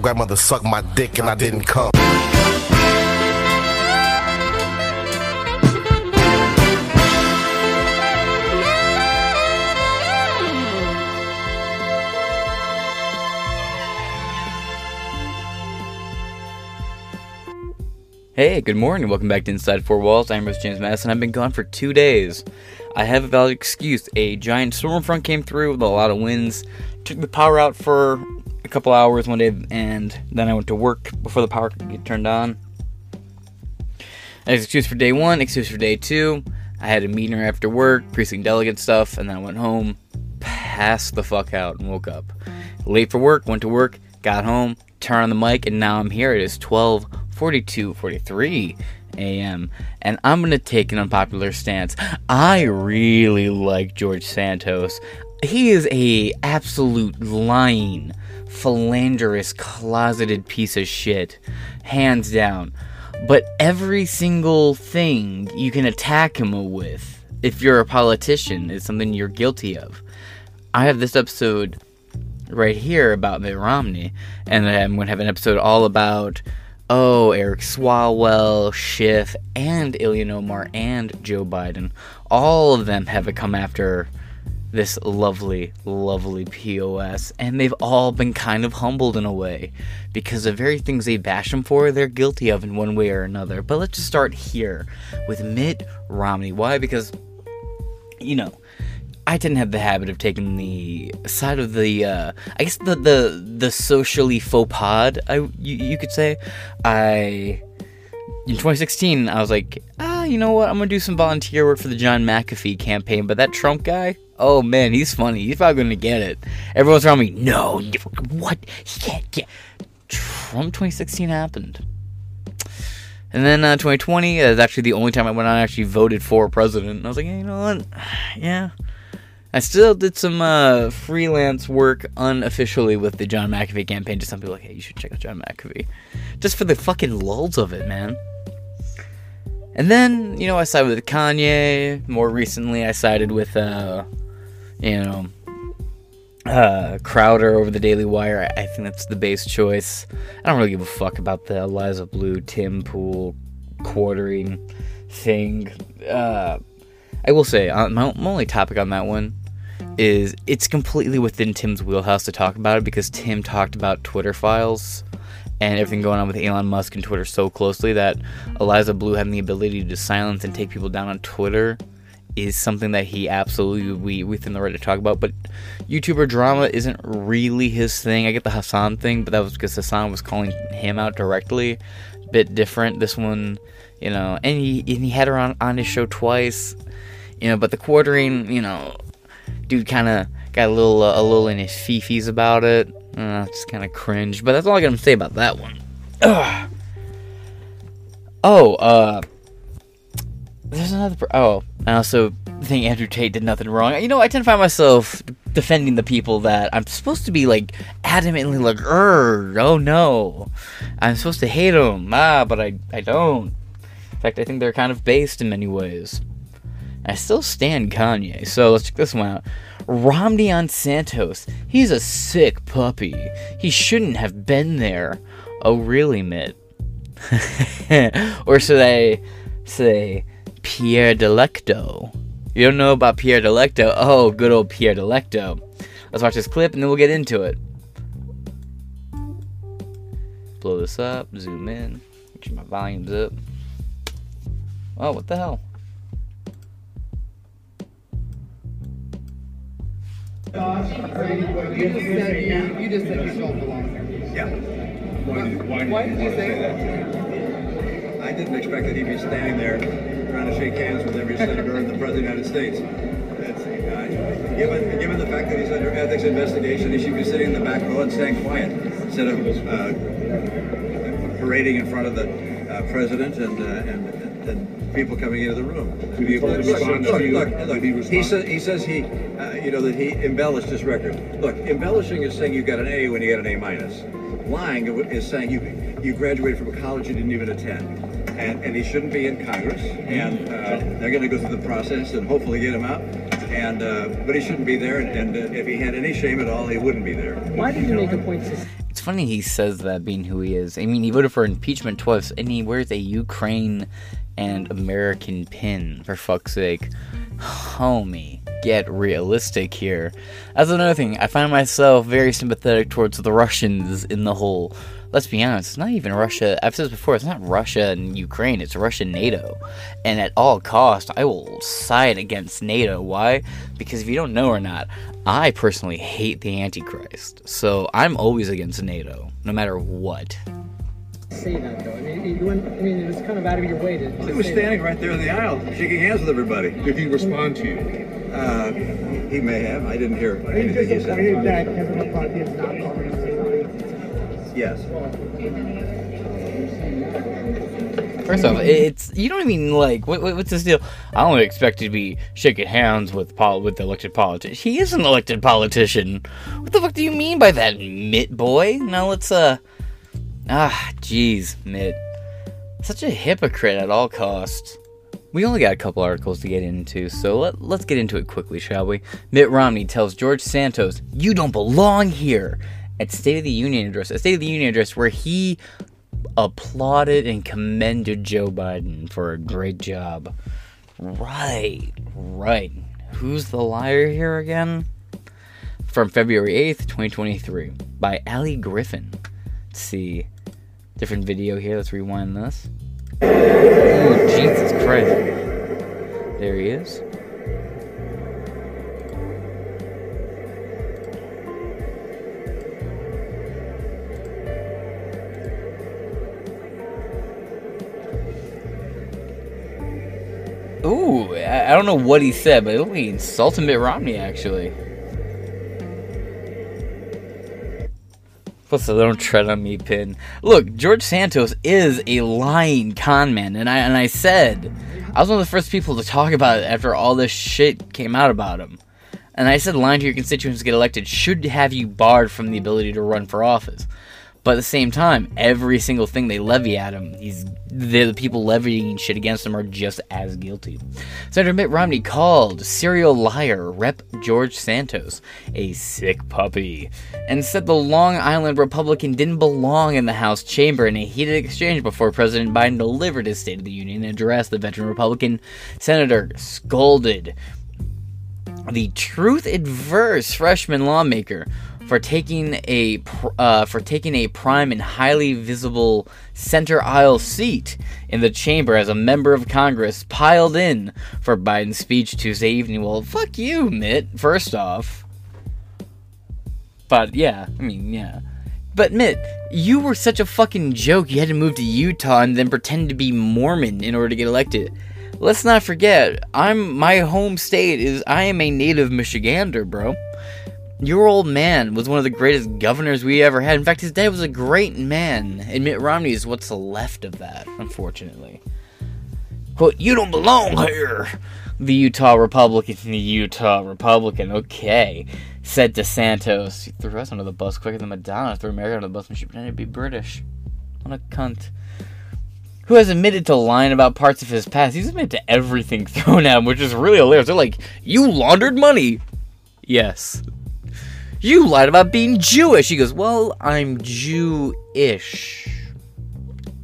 grandmother sucked my dick and I didn't come. Hey, good morning. Welcome back to Inside Four Walls. I'm Rose James Madison. I've been gone for two days. I have a valid excuse. A giant storm front came through with a lot of winds, took the power out for couple hours one day, and then I went to work before the power could get turned on. Excuse for day one, excuse for day two. I had a meeting after work, precinct delegate stuff, and then I went home, passed the fuck out, and woke up. Late for work, went to work, got home, turned on the mic, and now I'm here. It is 12 42 43 a.m. And I'm to take an unpopular stance. I really like George Santos. He is a absolute lying, philanderous, closeted piece of shit, hands down. But every single thing you can attack him with, if you're a politician, is something you're guilty of. I have this episode right here about Mitt Romney, and I'm going to have an episode all about oh, Eric Swalwell, Schiff, and Ilhan Omar and Joe Biden, all of them have come after this lovely, lovely POS, and they've all been kind of humbled in a way because the very things they bash him for, they're guilty of in one way or another. But let's just start here with Mitt Romney. Why? Because, you know, I didn't have the habit of taking the side of the, uh, I guess the the the socially faux pod. I you, you could say, I in 2016 I was like, ah, you know what? I'm gonna do some volunteer work for the John McAfee campaign. But that Trump guy, oh man, he's funny. He's probably gonna get it. Everyone's around me. No, what? He can't get. Trump 2016 happened. And then uh, 2020 is actually the only time I went on and actually voted for president. And I was like, you know what? Yeah, I still did some uh, freelance work unofficially with the John McAfee campaign. Just some people like, hey, you should check out John McAfee, just for the fucking lulls of it, man. And then you know I sided with Kanye. More recently, I sided with uh, you know, uh, Crowder over the Daily Wire. I, I think that's the base choice. I don't really give a fuck about the Eliza Bleu, Tim Pool quartering thing. Uh, I will say, uh, my, my only topic on that one is it's completely within Tim's wheelhouse to talk about it because Tim talked about Twitter files and everything going on with Elon Musk and Twitter so closely that Eliza Bleu having the ability to silence and take people down on Twitter is something that he absolutely we within the right to talk about. But YouTuber drama isn't really his thing. I get the Hasan thing, but that was because Hasan was calling him out directly. Bit different. This one, you know, and he and he had her on on his show twice, you know. But the quartering, you know, dude kind of got a little uh, a little in his fifis about it. Uh, just kind of cringe. But that's all I got to say about that one. Ugh. Oh, uh, there's another. Pro- oh, I also think Andrew Tate did nothing wrong. You know, I tend to find myself defending the people that I'm supposed to be like adamantly like, oh no, I'm supposed to hate them. Ah, but I I don't. In fact, I think they're kind of based in many ways. I still stand Kanye. So let's check this one out. Romney on Santos. He's a sick puppy. He shouldn't have been there. Oh, really, Mitt? or should I say Pierre Delecto? You don't know about Pierre Delecto? Oh, good old Pierre Delecto. Let's watch this clip and then we'll get into it. Blow this up, zoom in, get my volumes up. Oh, what the hell? You just said you, you just said you don't belong there. Yeah. Why, why did you say that? I didn't expect that he'd be standing there trying to shake hands with every senator and the president of the United States. That's, uh, given, given the fact that he's under ethics investigation, he should be sitting in the back row and staying quiet instead of uh, parading in front of the uh, president and, uh, and, and people coming into the room. He Look, respond look, to you? look, look, he he, sa- he says he, uh, you know, that he embellished his record. Look, embellishing is saying you got an A when you got an A minus. Lying is saying you you graduated from a college you didn't even attend. And, and he shouldn't be in Congress. And uh, they're going to go through the process and hopefully get him out. And uh, but he shouldn't be there. And, and uh, if he had any shame at all, he wouldn't be there. Why did you make a point to It's It's funny he says that being who he is. I mean, he voted for impeachment twice, and he wears a Ukraine and American pin, for fuck's sake. Homie, get realistic here. That's another thing. I find myself very sympathetic towards the Russians in the whole. Let's be honest, it's not even Russia. I've said this before, it's not Russia and Ukraine, it's Russia and NATO. And at all cost, I will side against NATO. Why? Because if you don't know or not, I personally hate the Antichrist. So I'm always against NATO, no matter what. say that though. I mean, you went, I mean, it was kind of out of your way to. to He was say standing right there in the aisle, shaking hands with everybody. Did he respond to you? Uh, he may have. I didn't hear Are you anything he disappointed said. Yes. First off, it's you don't even like what, what- what's this deal? I don't expect you to be shaking hands with pol- with the elected politician. He is an elected politician. What the fuck do you mean by that, Mitt boy? Now let's uh ah jeez, Mitt, such a hypocrite at all costs. We only got a couple articles to get into, so let, let's get into it quickly, shall we? Mitt Romney tells George Santos, "You don't belong here." At State of the Union address, a State of the Union address where he applauded and commended Joe Biden for a great job. Right, right. Who's the liar here again? From February 8th, 2023, by Ali Griffin. Let's see. Different video here. Let's rewind this. Oh, Jesus Christ. There he is. Ooh, I, I don't know what he said, but it looked like he insulted Mitt Romney, actually. Plus the don't tread on me pin. Look, George Santos is a lying con man, and I and I said I was one of the first people to talk about it after all this shit came out about him. And I said lying to your constituents to get elected should have you barred from the ability to run for office. But at the same time, every single thing they levy at him, he's the, people levying shit against him are just as guilty. Senator Mitt Romney called serial liar Rep. George Santos a sick puppy, and said the Long Island Republican didn't belong in the House chamber in a heated exchange before President Biden delivered his State of the Union address. The veteran Republican senator scolded the truth adverse freshman lawmaker for taking a uh, for taking a prime and highly visible center aisle seat in the chamber as a member of Congress piled in for Biden's speech Tuesday evening. Well, fuck you, Mitt. First off, but yeah, I mean, yeah. But Mitt, you were such a fucking joke. You had to move to Utah and then pretend to be Mormon in order to get elected. Let's not forget, I'm my home state is I am a native Michigander, bro. Your old man was one of the greatest governors we ever had. In fact, his dad was a great man. And Mitt Romney is what's left of that, unfortunately. Quote, you don't belong here. The Utah Republican, the Utah Republican, okay, said to Santos. He threw us under the bus quicker than Madonna threw America under the bus when she pretended to be British. What a cunt. Who has admitted to lying about parts of his past. He's admitted to everything thrown at him, which is really hilarious. They're like, you laundered money. Yes. You lied about being Jewish. He goes, well, I'm Jewish.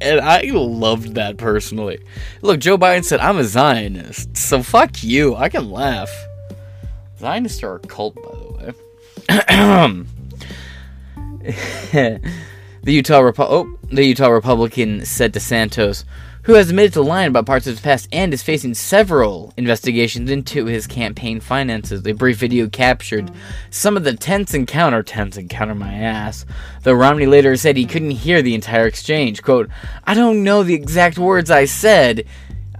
And I loved that personally. Look, Joe Biden said, I'm a Zionist. So fuck you. I can laugh. Zionists are a cult, by the way. the Utah oh, the Utah Republican said to Santos, who has admitted to lying about parts of his past and is facing several investigations into his campaign finances. A brief video captured some of the tense encounter, tense encounter my ass. Though Romney later said he couldn't hear the entire exchange. Quote, I don't know the exact words I said.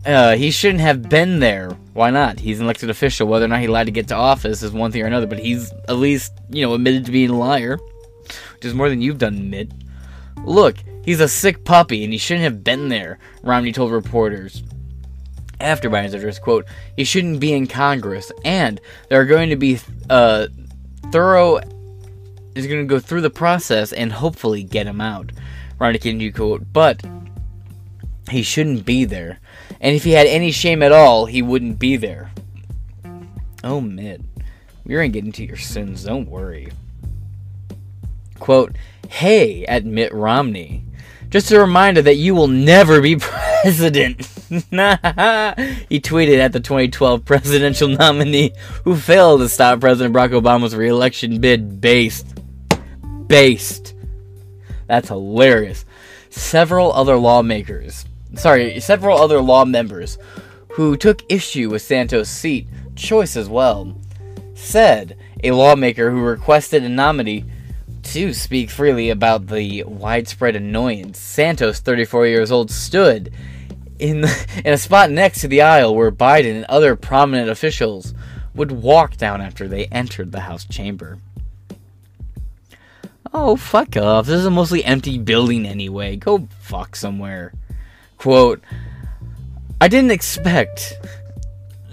Uh, he shouldn't have been there. Why not? He's an elected official. Whether or not he lied to get to office is one thing or another, but he's at least, you know, admitted to being a liar, which is more than you've done, Mitt. Look, he's a sick puppy and he shouldn't have been there, Romney told reporters. After Biden's address, quote, he shouldn't be in Congress, and there are going to be uh, thorough, is going to go through the process and hopefully get him out. Romney continued, quote, but he shouldn't be there. And if he had any shame at all, he wouldn't be there. Oh, Mitt. You're gonna get into your sins, don't worry. quote, Hey, at Mitt Romney. Just a reminder that you will never be president. he tweeted at the 2012 presidential nominee who failed to stop President Barack Obama's reelection bid based. Based. That's hilarious. Several other lawmakers, sorry, several other law members who took issue with Santos' seat choice as well, said a lawmaker who requested a nominee to speak freely about the widespread annoyance Santos, 34 years old, stood in, the, in a spot next to the aisle where Biden and other prominent officials would walk down after they entered the House chamber. Oh, fuck off. This is a mostly empty building anyway. Go fuck somewhere. Quote, I didn't expect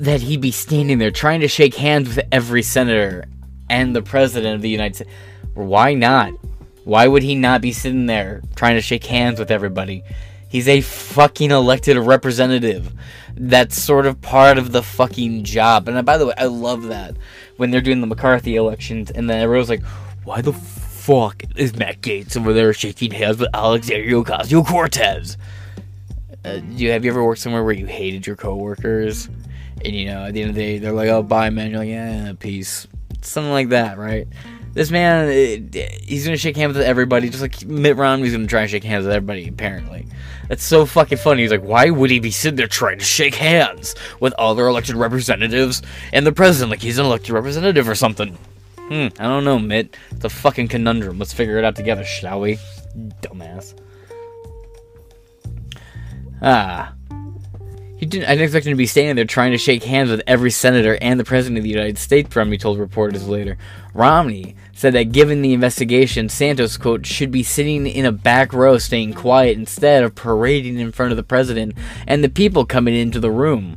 that he'd be standing there trying to shake hands with every senator and the president of the United States. Why not? Why would he not be sitting there trying to shake hands with everybody? He's a fucking elected representative. That's sort of part of the fucking job. And uh, by the way, I love that when they're doing the McCarthy elections and then everyone's like, why the fuck is Matt Gaetz over there shaking hands with Alexandria Ocasio Cortez? Uh, you have you ever worked somewhere where you hated your coworkers, and you know at the end of the day they're like, "Oh, bye, man." You're like, "Yeah, peace," something like that, right? This man, uh, he's gonna shake hands with everybody, just like Mitt Romney's gonna try and shake hands with everybody. Apparently, that's so fucking funny. He's like, why would he be sitting there trying to shake hands with other elected representatives and the president like he's an elected representative or something? Hmm, I don't know, Mitt. It's a fucking conundrum. Let's figure it out together, shall we? Dumbass. Ah. He didn't, I didn't expect him to be standing there trying to shake hands with every senator and the president of the United States, Romney told reporters later. Romney said that given the investigation, Santos, quote, should be sitting in a back row staying quiet instead of parading in front of the president and the people coming into the room.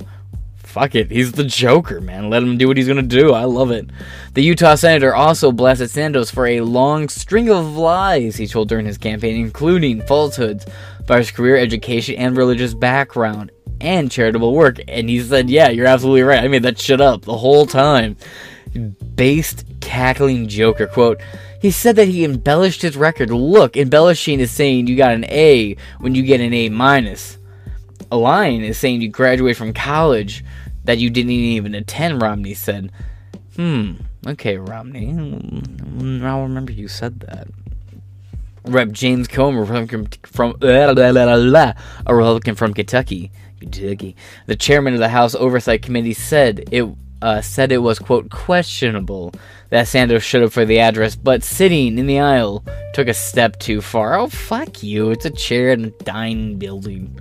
Fuck it, he's the Joker, man. Let him do what he's gonna do. I love it. The Utah senator also blasted Santos for a long string of lies he told during his campaign, including falsehoods about his career, education, and religious background and charitable work. And he said, Yeah, you're absolutely right. I made that shit up the whole time. Based cackling Joker. Quote, he said that he embellished his record. Look, embellishing is saying you got an A when you get an A minus. A line is saying you graduate from college that you didn't even attend, Romney said. Hmm, okay, Romney. I'll remember you said that. Rep. James Comer Republican from a Republican from Kentucky. Kentucky. The chairman of the House Oversight Committee said it uh, said it was quote questionable that Santos showed up for the address, but sitting in the aisle took a step too far. Oh fuck you! It's a chair in a dying building.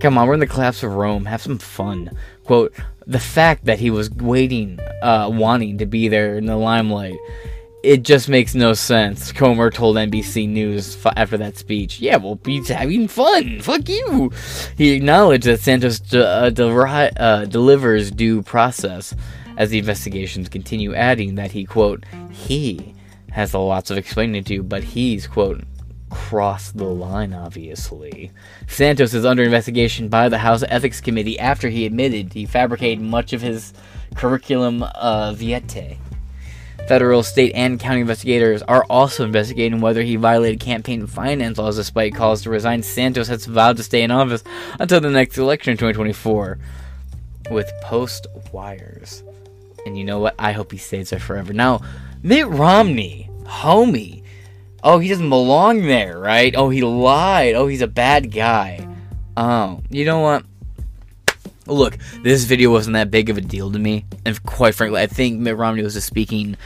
Come on, we're in the collapse of Rome. Have some fun. Quote: The fact that he was waiting, uh, wanting to be there in the limelight it just makes no sense. Comer told NBC News f- after that speech. Yeah, well, he's having fun. Fuck you. He acknowledged that Santos de- uh, de- uh, delivers due process as the investigations continue, adding that he, quote, he has lots of explaining to do, but he's, quote, crossed the line, obviously. Santos is under investigation by the House Ethics Committee after he admitted he fabricated much of his curriculum uh, vitae. Federal, state, and county investigators are also investigating whether he violated campaign finance laws despite calls to resign. Santos has vowed to stay in office until the next election in 2024 with post wires. And you know what? I hope he stays there forever. Now, Mitt Romney, homie. Oh, he doesn't belong there, right? Oh, he lied. Oh, he's a bad guy. Oh, you know what? Look, this video wasn't that big of a deal to me, and quite frankly, I think Mitt Romney was just speaking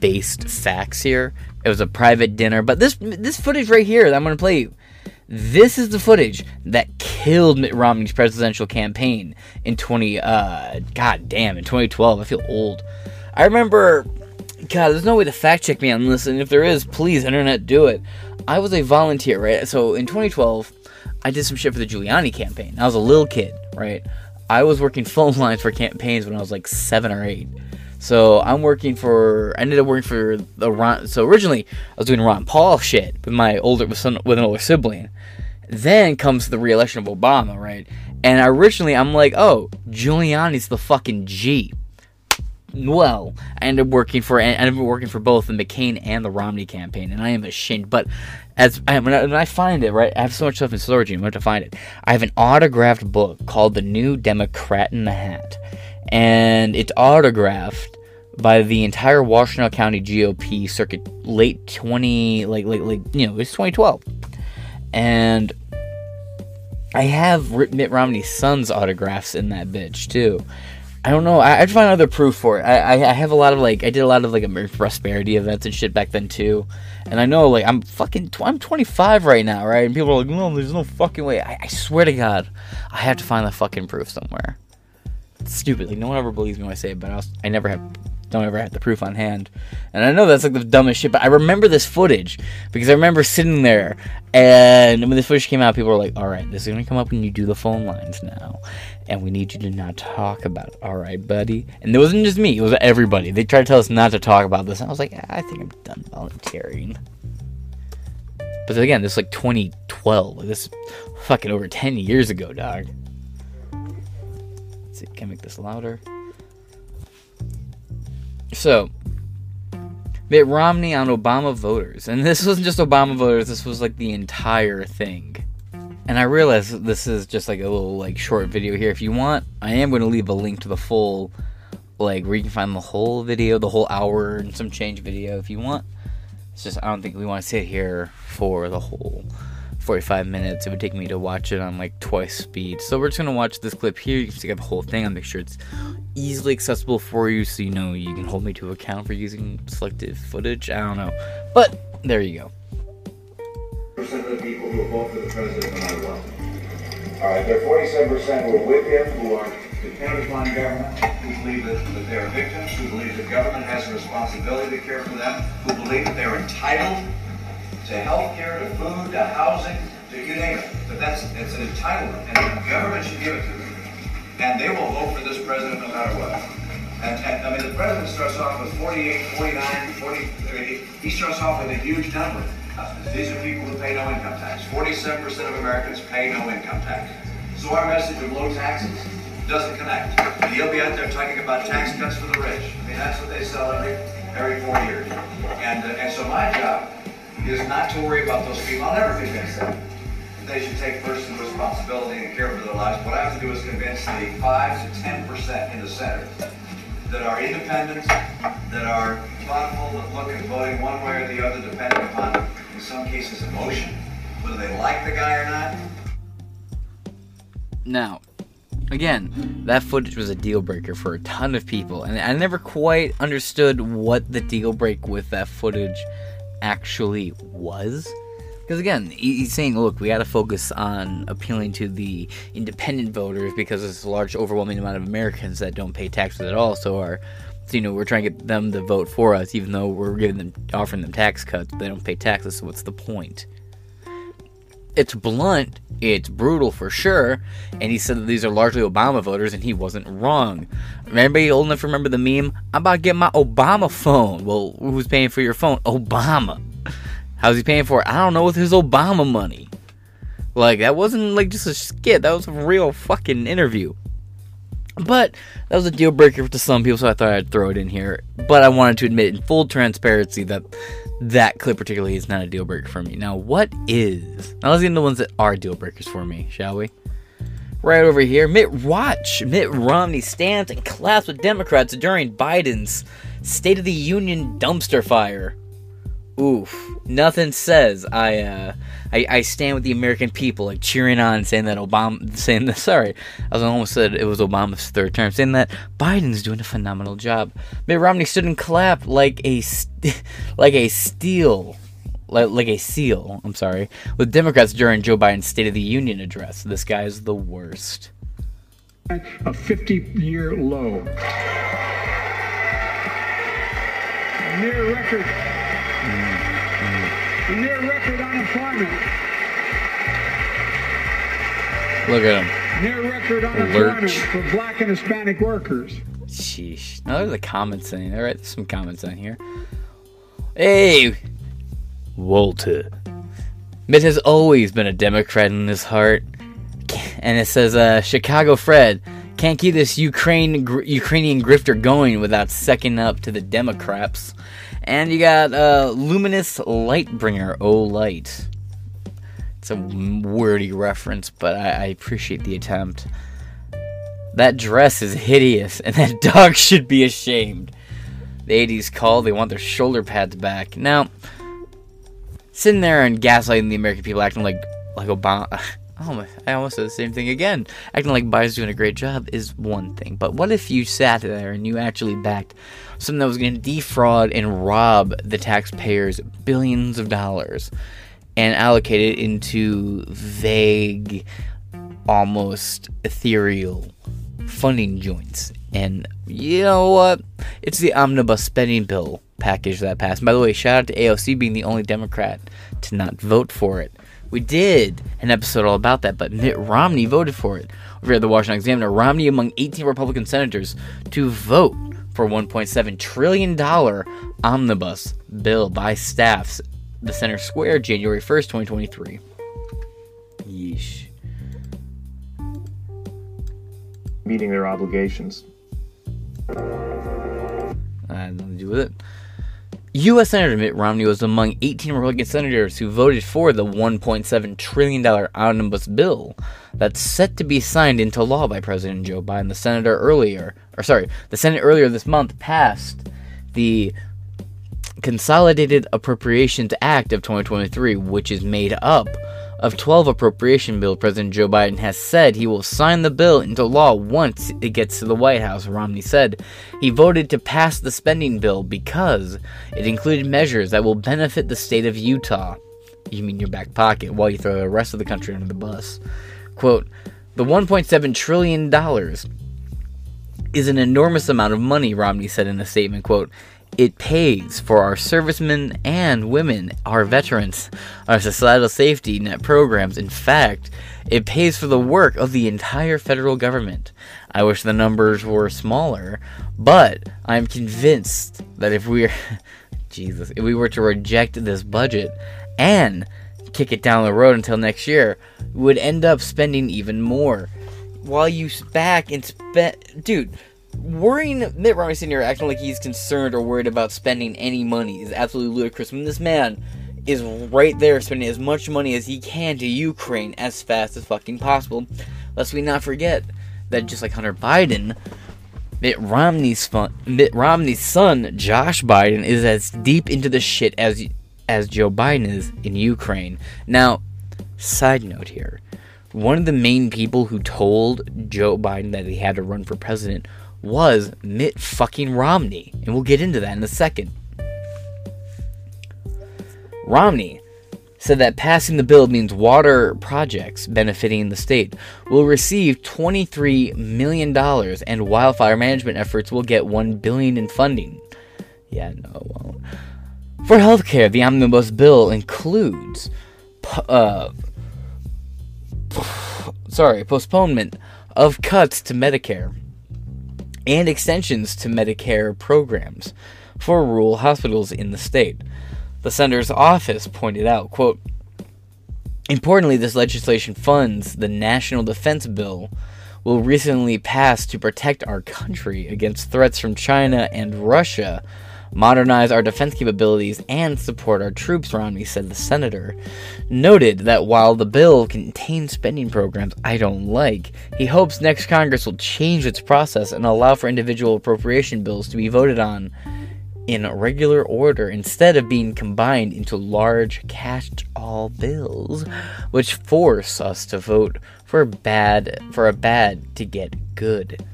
based facts here. It was a private dinner, but this this footage right here that I'm gonna play you, this is the footage that killed Mitt Romney's presidential campaign in 20 uh god damn in 2012. I feel old. I remember God, there's no way to fact check me on this, and if there is, please internet do it. I was a volunteer, right? So in 2012, I did some shit for the Giuliani campaign. I was a little kid, right? I was working phone lines for campaigns when I was like seven or eight. So I'm working for. I ended up working for the Ron. So originally I was doing Ron Paul shit with my older with, son, with an older sibling. Then comes the re-election of Obama, right? And originally I'm like, oh, Giuliani's the fucking G. well, I ended up working for I ended up working for both the McCain and the Romney campaign, and I am ashamed. But as I, when, I, when I find it, right, I have so much stuff in storage. I'm going to find it. I have an autographed book called "The New Democrat in the Hat," and it's autographed by the entire Washington County GOP circuit, late 20, like like like you know, it's 2012, and I have Mitt Romney's son's autographs in that bitch too. I don't know. I, I'd find other proof for it. I, I, I have a lot of like I did a lot of like prosperity events and shit back then too, and I know like I'm fucking tw- I'm 25 right now, right? And people are like, no, there's no fucking way. I, I swear to God, I have to find the fucking proof somewhere. It's stupid. Like no one ever believes me when I say it, but I, was, I never have don't ever have the proof on hand. And I know that's like the dumbest shit, but I remember this footage because I remember sitting there and when this footage came out, people were like, all right, this is going to come up when you do the phone lines now. And we need you to not talk about it. All right, buddy. And it wasn't just me, it was everybody. They tried to tell us not to talk about this. And I was like, I think I'm done volunteering. But again, this is like 2012. Like this fucking over 10 years ago, dog. Let's see, can I make this louder? So, Mitt Romney on Obama voters. And this wasn't just Obama voters, this was like the entire thing. And I realize this is just like a little like short video here. If you want, I am going to leave a link to the full like where you can find the whole video, the whole hour and some change video if you want. It's just I don't think we want to sit here for the whole 45 minutes. It would take me to watch it on like twice speed. So we're just gonna watch this clip here. You can the whole thing. I'll make sure it's easily accessible for you, so you know you can hold me to account for using selective footage. I don't know, but there you go. percent of the people who vote for the president matter what. All right, there are forty-seven percent who are with him, who are dependent upon government, who believe that, that they're victims, who believe that government has a responsibility to care for them, who believe that they're entitled to health care, to food, to housing, to you name it. But that's, it's an entitlement, and the government should give it to them. And they will vote for this president no matter what. And, and, I mean, the president starts off with 48, 49, 40, I he starts off with a huge number. These are people who pay no income tax. 47% of Americans pay no income tax. So our message of low taxes doesn't connect. And he'll be out there talking about tax cuts for the rich. I mean, that's what they sell every, every four years. And, uh, and so my job is not to worry about those people. I'll never convince them they should take personal responsibility and care for their lives. What I have to do is convince the five to ten percent in the Senate that are independent, that are thoughtful, that look at voting one way or the other, depending upon, in some cases, emotion, whether they like the guy or not. Now, again, that footage was a deal breaker for a ton of people, and I never quite understood what the deal break with that footage actually was. Because again, he's saying, look, we got to focus on appealing to the independent voters because there's a large, overwhelming amount of Americans that don't pay taxes at all. So our, so, you know, we're trying to get them to vote for us, even though we're giving them, offering them tax cuts. They don't pay taxes. So what's the point? It's blunt, it's brutal for sure, and he said that these are largely Obama voters, and he wasn't wrong. Anybody old enough to remember the meme? I'm about to get my Obama phone. Well, who's paying for your phone? Obama. How's he paying for it? I don't know, with his Obama money. Like, that wasn't like just a skit, that was a real fucking interview. But that was a deal breaker to some people, so I thought I'd throw it in here. But I wanted to admit in full transparency that that clip particularly is not a deal breaker for me. Now, what is? Now let's get into the ones that are deal breakers for me, shall we? Right over here, Mitt Watch. Mitt Romney stands and claps with Democrats during Biden's State of the Union dumpster fire. Oof. Nothing says I uh I, I stand with the American people, like cheering on, saying that Obama, saying that. Sorry, I almost said it was Obama's third term, saying that Biden's doing a phenomenal job. Mitt Romney stood and clapped like a st- like a steel, like like a seal. I'm sorry, with Democrats during Joe Biden's State of the Union address. This guy is the worst. a 50 year low. A near record. Near record unemployment. Look at him. Near record unemployment Lurch. for black and Hispanic workers. Sheesh. Now there's a comments in here. All right, there's some comments on here. Hey, Walter. Mitt has always been a Democrat in his heart. And it says, uh, Chicago Fred, Can't keep this Ukraine gr- Ukrainian grifter going without second up to the Democrats. And you got uh, Luminous Lightbringer, Oh Light. It's a wordy reference, but I, I appreciate the attempt. That dress is hideous, and that dog should be ashamed. The 80s call, they want their shoulder pads back. Now, sitting there and gaslighting the American people, acting like like Obama. Oh my! I almost said the same thing again. Acting like Biden's doing a great job is one thing, but what if you sat there and you actually backed something that was going to defraud and rob the taxpayers billions of dollars and allocate it into vague, almost ethereal funding joints? And you know what? It's the omnibus spending bill package that passed. By the way, shout out to AOC being the only Democrat to not vote for it. We did an episode all about that, but Mitt Romney voted for it. Over at the Washington Examiner, Romney among 18 Republican senators to vote for $1.7 trillion omnibus bill by staffs the center square January 1st, 2023. Yeesh. meeting their obligations. I had nothing to do with it. U.S. Senator Mitt Romney was among 18 Republican senators who voted for the $1.7 trillion omnibus bill that's set to be signed into law by President Joe Biden. The senator earlier, or sorry, the Senate earlier this month passed the Consolidated Appropriations Act of 2023, which is made up of 12 appropriation bill, President Joe Biden has said he will sign the bill into law once it gets to the White House. Romney said he voted to pass the spending bill because it included measures that will benefit the state of Utah. You mean your back pocket while you throw the rest of the country under the bus. Quote, the $1.7 trillion is an enormous amount of money, Romney said in a statement, quote, it pays for our servicemen and women, our veterans, our societal safety net programs. In fact, it pays for the work of the entire federal government. I wish the numbers were smaller, but I'm convinced that if we Jesus, if we were to reject this budget and kick it down the road until next year, we would end up spending even more. While you back and spend, dude, worrying Mitt Romney Sr. acting like he's concerned or worried about spending any money is absolutely ludicrous. When this man is right there spending as much money as he can to Ukraine as fast as fucking possible, lest we not forget that just like Hunter Biden, Mitt Romney's fun, Mitt Romney's son Josh Biden is as deep into the shit as as Joe Biden is in Ukraine. Now, side note here. One of the main people who told Joe Biden that he had to run for president was Mitt fucking Romney. And we'll get into that in a second. Romney said that passing the bill means water projects benefiting the state will receive $23 million and wildfire management efforts will get 1 billion in funding. Yeah, no, it won't. For healthcare, the omnibus bill includes uh, sorry, postponement of cuts to Medicare and extensions to Medicare programs for rural hospitals in the state. The senator's office pointed out, quote, Importantly, this legislation funds the National Defense Bill will recently pass to protect our country against threats from China and Russia, modernize our defense capabilities, and support our troops, Romney said the senator. Noted that while the bill contains spending programs I don't like, he hopes next Congress will change its process and allow for individual appropriation bills to be voted on in regular order instead of being combined into large catch-all bills which force us to vote for bad for a bad to get good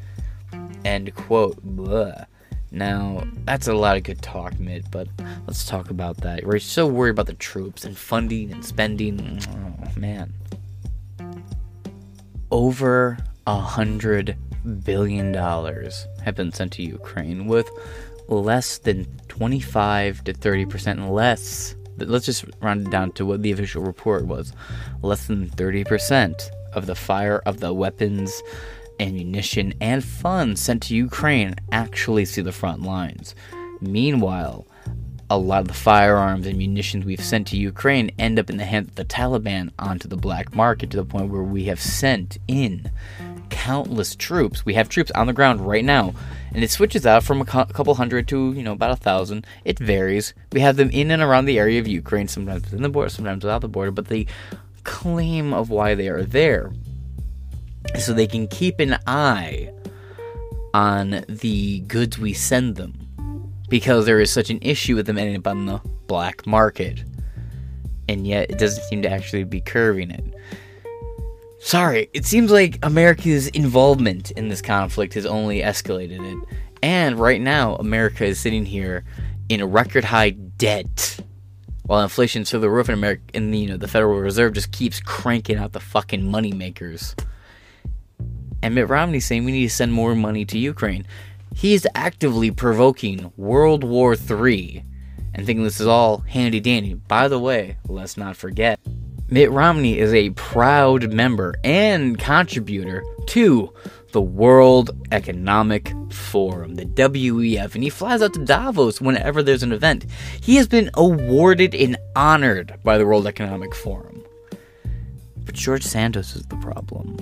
end quote Blah. Now that's a lot of good talk Mitt, but let's talk about that we're so worried about the troops and funding and spending oh man over a hundred billion dollars have been sent to ukraine with less than 25 to 30% less. Let's just round it down to what the official report was. Less than 30% of the fire of the weapons, ammunition, and funds sent to Ukraine actually see the front lines. Meanwhile, a lot of the firearms and munitions we've sent to Ukraine end up in the hands of the Taliban onto the black market to the point where we have sent in countless troops. We have troops on the ground right now, and it switches out from a couple hundred to you know about a thousand. It varies. We have them in and around the area of Ukraine, sometimes within the border, sometimes without the border. But the claim of why they are there so they can keep an eye on the goods we send them, because there is such an issue with them ending up on the black market, and yet it doesn't seem to actually be curving it. Sorry, it seems like America's involvement in this conflict has only escalated it. And right now, America is sitting here in a record high debt. While inflation's through the roof in America and you know the Federal Reserve just keeps cranking out the fucking money makers. And Mitt Romney saying we need to send more money to Ukraine. He is actively provoking World War III and thinking this is all handy dandy. By the way, let's not forget Mitt Romney is a proud member and contributor to the World Economic Forum, the WEF, and he flies out to Davos whenever there's an event. He has been awarded and honored by the World Economic Forum. But George Santos is the problem.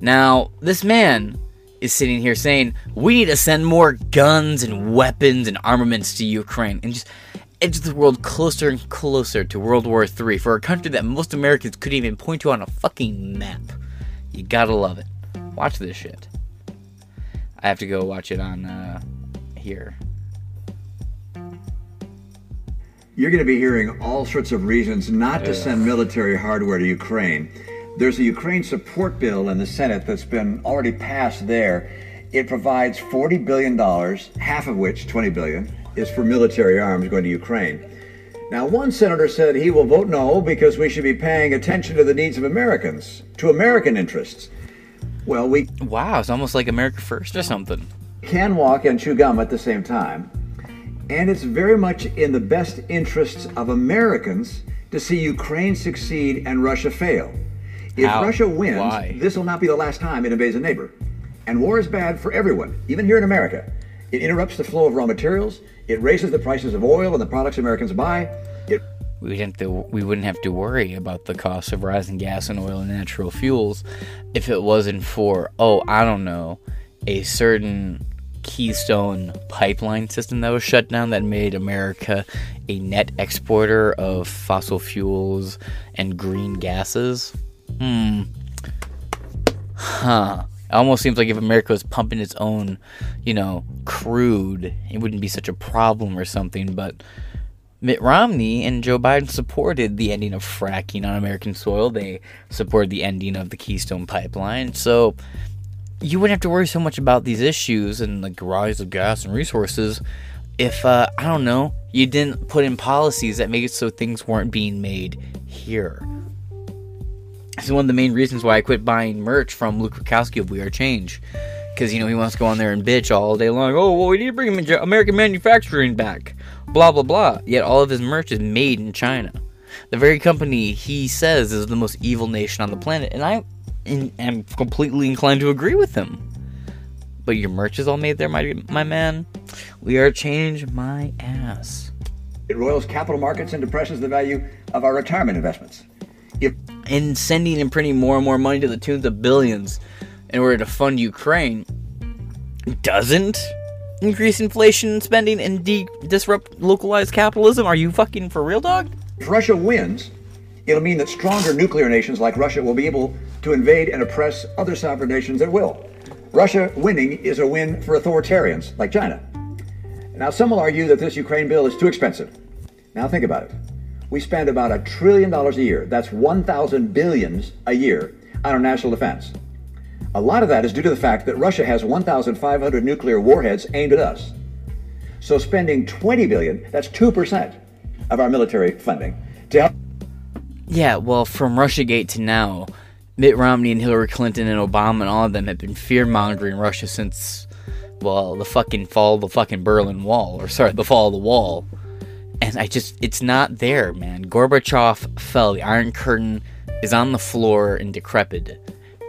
Now, this man is sitting here saying, we need to send more guns and weapons and armaments to Ukraine. And just edge the world closer and closer to World War III for a country that most Americans couldn't even point to on a fucking map. You gotta love it. Watch this shit. I have to go watch it on uh, here. You're going to be hearing all sorts of reasons not to send military hardware to Ukraine. There's a Ukraine support bill in the Senate that's been already passed there. It provides $40 billion, half of which, 20 billion, is for military arms going to Ukraine. Now, one senator said he will vote no because we should be paying attention to the needs of Americans, to American interests. Well, we Wow, it's almost like America First or something. can walk and chew gum at the same time. And it's very much in the best interests of Americans to see Ukraine succeed and Russia fail. If How? Russia wins, this will not be the last time it invades a neighbor. And war is bad for everyone, even here in America. It interrupts the flow of raw materials, it raises the prices of oil and the products Americans buy. It we didn't to, we wouldn't have to worry about the cost of rising gas and oil and natural fuels if it wasn't for oh I don't know a certain Keystone pipeline system that was shut down that made America a net exporter of fossil fuels and green gases. Hmm. Huh. It almost seems like if America was pumping its own, you know, crude, it wouldn't be such a problem or something, but Mitt Romney and Joe Biden supported the ending of fracking on American soil. They supported the ending of the Keystone Pipeline. So you wouldn't have to worry so much about these issues and the rise of gas and resources if uh, I don't know you didn't put in policies that made it so things weren't being made here. This is one of the main reasons why I quit buying merch from Luke Rudkowski of We Are Change. Because, you know, he wants to go on there and bitch all day long. Oh, well, we need to bring American manufacturing back. Blah, blah, blah. Yet all of his merch is made in China. The very company he says is the most evil nation on the planet. And I am completely inclined to agree with him. But your merch is all made there, my, my man. We Are Change my ass. it roils capital markets and depresses the value of our retirement investments. If and sending and printing more and more money to the tune of billions in order to fund Ukraine doesn't increase inflation spending and de- disrupt localized capitalism? Are you fucking for real, dog? If Russia wins, it'll mean that stronger nuclear nations like Russia will be able to invade and oppress other sovereign nations at will. Russia winning is a win for authoritarians like China. Now, some will argue that this Ukraine bill is too expensive. Now, think about it. We spend about a trillion dollars a year. That's 1,000 billions a year on our national defense. A lot of that is due to the fact that Russia has 1,500 nuclear warheads aimed at us. So spending 20 billion, that's 2% of our military funding to help Yeah, well, from Russiagate to now, Mitt Romney and Hillary Clinton and Obama and all of them have been fear mongering Russia since, well, the fucking fall of the fucking Berlin Wall, or sorry, the fall of the wall. And I just, it's not there, man. Gorbachev fell. The Iron Curtain is on the floor and decrepit.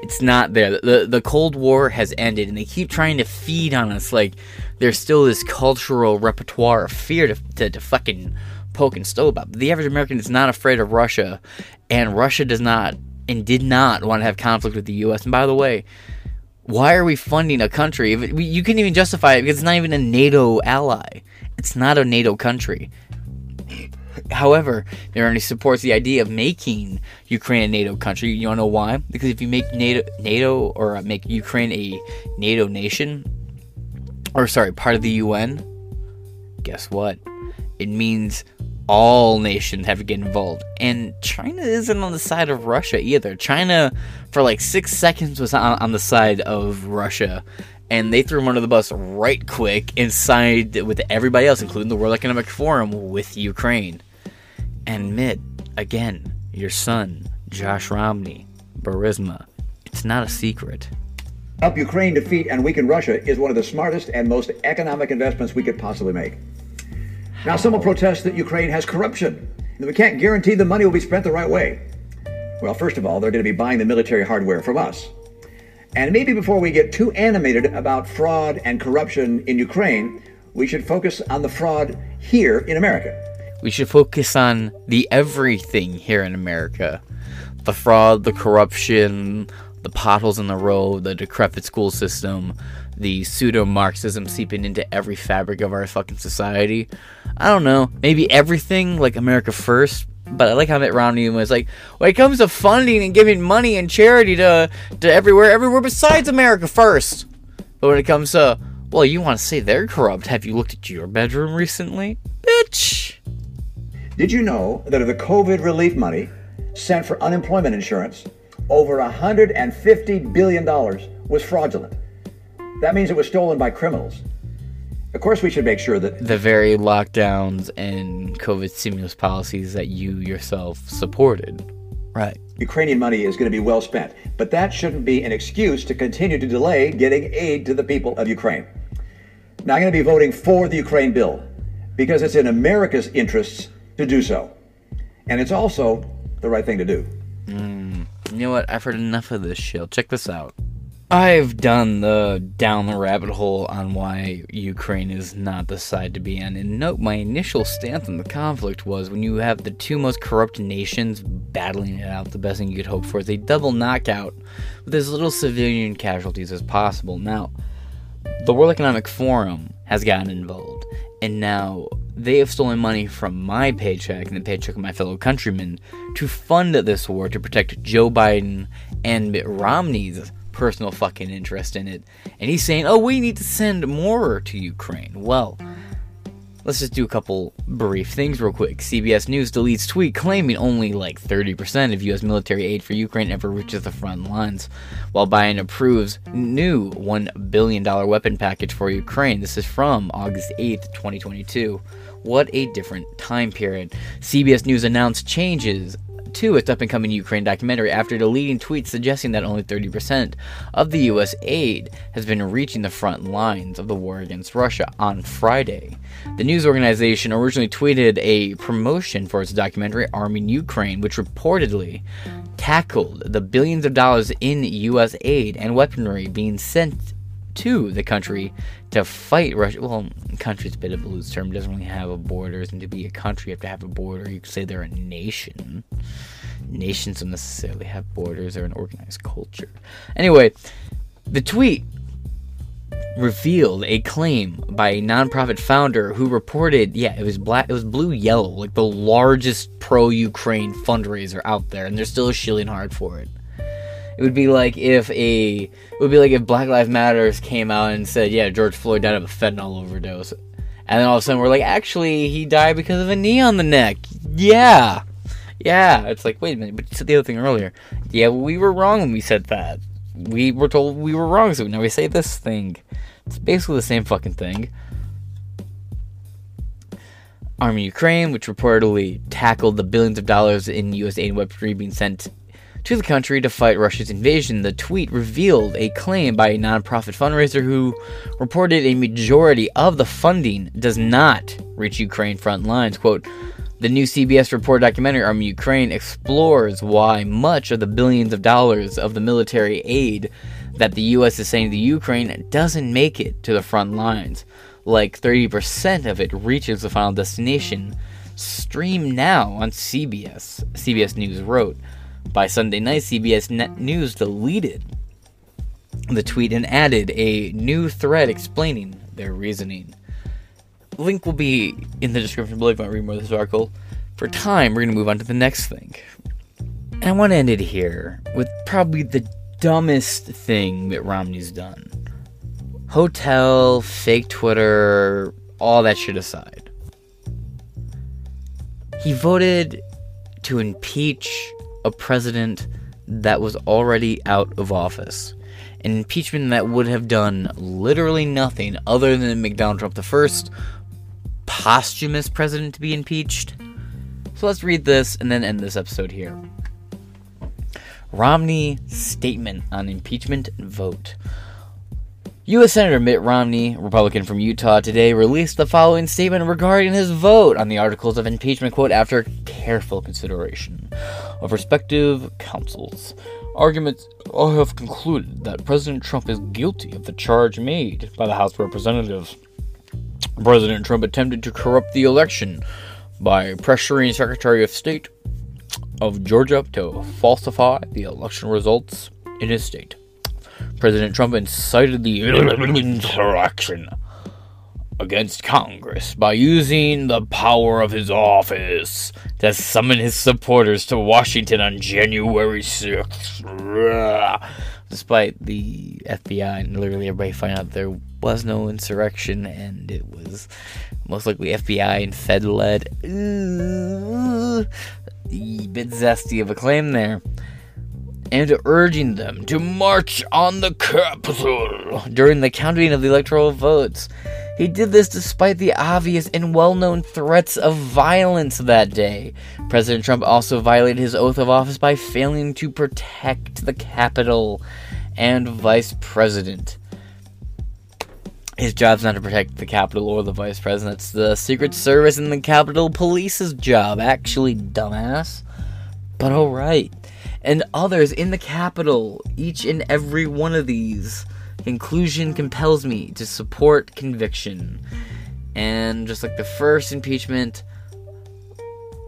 It's not there. The, the Cold War has ended, and they keep trying to feed on us like there's still this cultural repertoire of fear to, to, to fucking poke and stow about. But the average American is not afraid of Russia, and Russia does not and did not want to have conflict with the U.S. And by the way, Why are we funding a country? If it, you can't even justify it because it's not even a NATO ally. It's not a NATO country. However, there only supports the idea of making Ukraine a NATO country. You wanna know why? Because if you make NATO, NATO or uh, make Ukraine a NATO nation, or sorry, part of the UN, guess what? It means all nations have to get involved. And China isn't on the side of Russia either. China, for like six seconds, was on, on the side of Russia. And they threw him under the bus right quick and sided with everybody else, including the World Economic Forum, with Ukraine. And admit, again, your son, Josh Romney, Burisma, it's not a secret. Help Ukraine defeat and weaken Russia is one of the smartest and most economic investments we could possibly make. Now, some will protest that Ukraine has corruption, and that we can't guarantee the money will be spent the right way. Well, first of all, they're going to be buying the military hardware from us. And maybe before we get too animated about fraud and corruption in Ukraine, we should focus on the fraud here in America. We should focus on the everything here in America the fraud, the corruption, the potholes in the road, the decrepit school system, the pseudo Marxism seeping into every fabric of our fucking society. I don't know, maybe everything like America first. But I like how Mitt Romney was like, when it comes to funding and giving money and charity to to everywhere, everywhere besides America first. But when it comes to, well, you want to say they're corrupt? Have you looked at your bedroom recently, bitch? Did you know that of the COVID relief money sent for unemployment insurance, over $150 billion was fraudulent? That means it was stolen by criminals. Of course, we should make sure that the very lockdowns and COVID stimulus policies that you yourself supported. Right. Ukrainian money is going to be well spent, but that shouldn't be an excuse to continue to delay getting aid to the people of Ukraine. Now, I'm going to be voting for the Ukraine bill because it's in America's interests to do so. And it's also the right thing to do. Mm, you know what? I've heard enough of this shit. Check this out. I've done the down the rabbit hole on why Ukraine is not the side to be on. And note, my initial stance on the conflict was when you have the two most corrupt nations battling it out, the best thing you could hope for is a double knockout with as little civilian casualties as possible. Now, the World Economic Forum has gotten involved, and now they have stolen money from my paycheck and the paycheck of my fellow countrymen to fund this war to protect Joe Biden and Mitt Romney's personal fucking interest in it. And he's saying, oh, we need to send more to Ukraine. Well, let's just do a couple brief things real quick. CBS News deletes tweet claiming only like 30% of U.S. military aid for Ukraine ever reaches the front lines, while Biden approves new $1 billion weapon package for Ukraine. This is from August 8th, 2022. What a different time period. CBS News announced changes to its up and coming Ukraine documentary after deleting tweets suggesting that only 30% of the U.S. aid has been reaching the front lines of the war against Russia on Friday. The news organization originally tweeted a promotion for its documentary Arming Ukraine, which reportedly tackled the billions of dollars in U.S. aid and weaponry being sent to the country to fight Russia. Well, country's a bit of a loose term. It doesn't really have a borders, and to be a country, you have to have a border. You could say they're a nation. Nations don't necessarily have borders or an organized culture. Anyway, the tweet revealed a claim by a nonprofit founder who reported, yeah, it was black, it was blue yellow, like the largest pro-Ukraine fundraiser out there, and they're still shilling hard for it. It would be like if a it would be like if Black Lives Matters came out and said, "Yeah, George Floyd died of a fentanyl overdose," and then all of a sudden we're like, "Actually, he died because of a knee on the neck." Yeah, yeah. It's like, wait a minute, but you said the other thing earlier. Yeah, we were wrong when we said that. We were told we were wrong, so now we say this thing. It's basically the same fucking thing. Arming Ukraine, which reportedly tackled the billions of dollars in U.S. aid weaponry being sent to the country to fight Russia's invasion. The tweet revealed a claim by a nonprofit fundraiser who reported a majority of the funding does not reach Ukraine front lines. Quote, the new CBS report documentary Arming Ukraine explores why much of the billions of dollars of the military aid that the US is sending to Ukraine doesn't make it to the front lines. Like 30% of it reaches the final destination. Stream now on CBS, CBS News wrote. By Sunday night, CBS Net News deleted the tweet and added a new thread explaining their reasoning. Link will be in the description below if you want to read more of this article. For time, we're going to move on to the next thing. And I want to end it here with probably the dumbest thing that Romney's done. Hotel, fake Twitter, all that shit aside. He voted to impeach a president that was already out of office. An impeachment that would have done literally nothing other than make Donald Trump the first posthumous president to be impeached. So let's read this and then end this episode here. Romney statement on impeachment vote. U.S. Senator Mitt Romney, Republican from Utah, today released the following statement regarding his vote on the articles of impeachment, quote, after careful consideration of respective counsels. Arguments I have concluded that President Trump is guilty of the charge made by the House of Representatives. President Trump attempted to corrupt the election by pressuring Secretary of State of Georgia to falsify the election results in his state. President Trump incited the insurrection against Congress by using the power of his office to summon his supporters to Washington on January 6th. Despite the FBI and literally everybody finding out there was no insurrection and it was most likely FBI and Fed led. A bit zesty of a claim there and urging them to march on the Capitol during the counting of the electoral votes. He did this despite the obvious and well known threats of violence that day. President Trump also violated his oath of office by failing to protect the Capitol and Vice President. His job's not to protect the Capitol or the Vice President. It's the Secret Service and the Capitol Police's job, actually, dumbass. But alright and others in the Capitol, each and every one of these. Conclusion compels me to support conviction. And just like the first impeachment,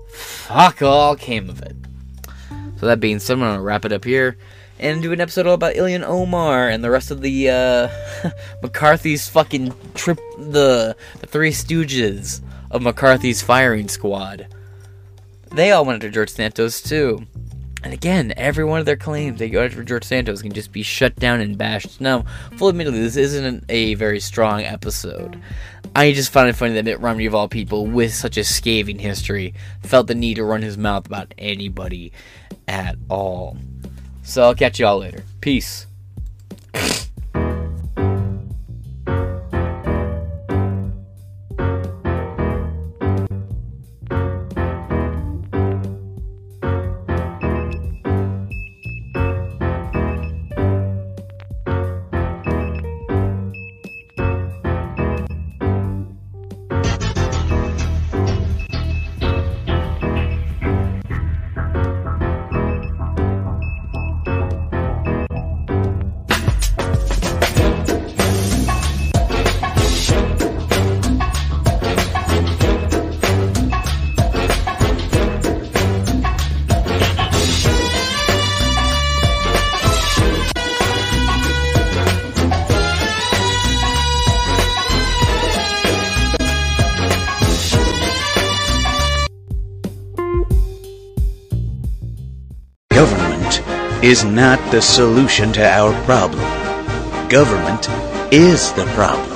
fuck all came of it. So that being said, I'm gonna wrap it up here and do an episode all about Ilhan Omar and the rest of the uh, McCarthy's fucking trip, the the Three Stooges of McCarthy's firing squad. They all went to George Santos too. And again, every one of their claims after George Santos can just be shut down and bashed. Now, full admittedly, this isn't a very strong episode. I just found it funny that Mitt Romney, of all people, with such a scathing history, felt the need to run his mouth about anybody at all. So I'll catch you all later. Peace. is not the solution to our problem. Government is the problem.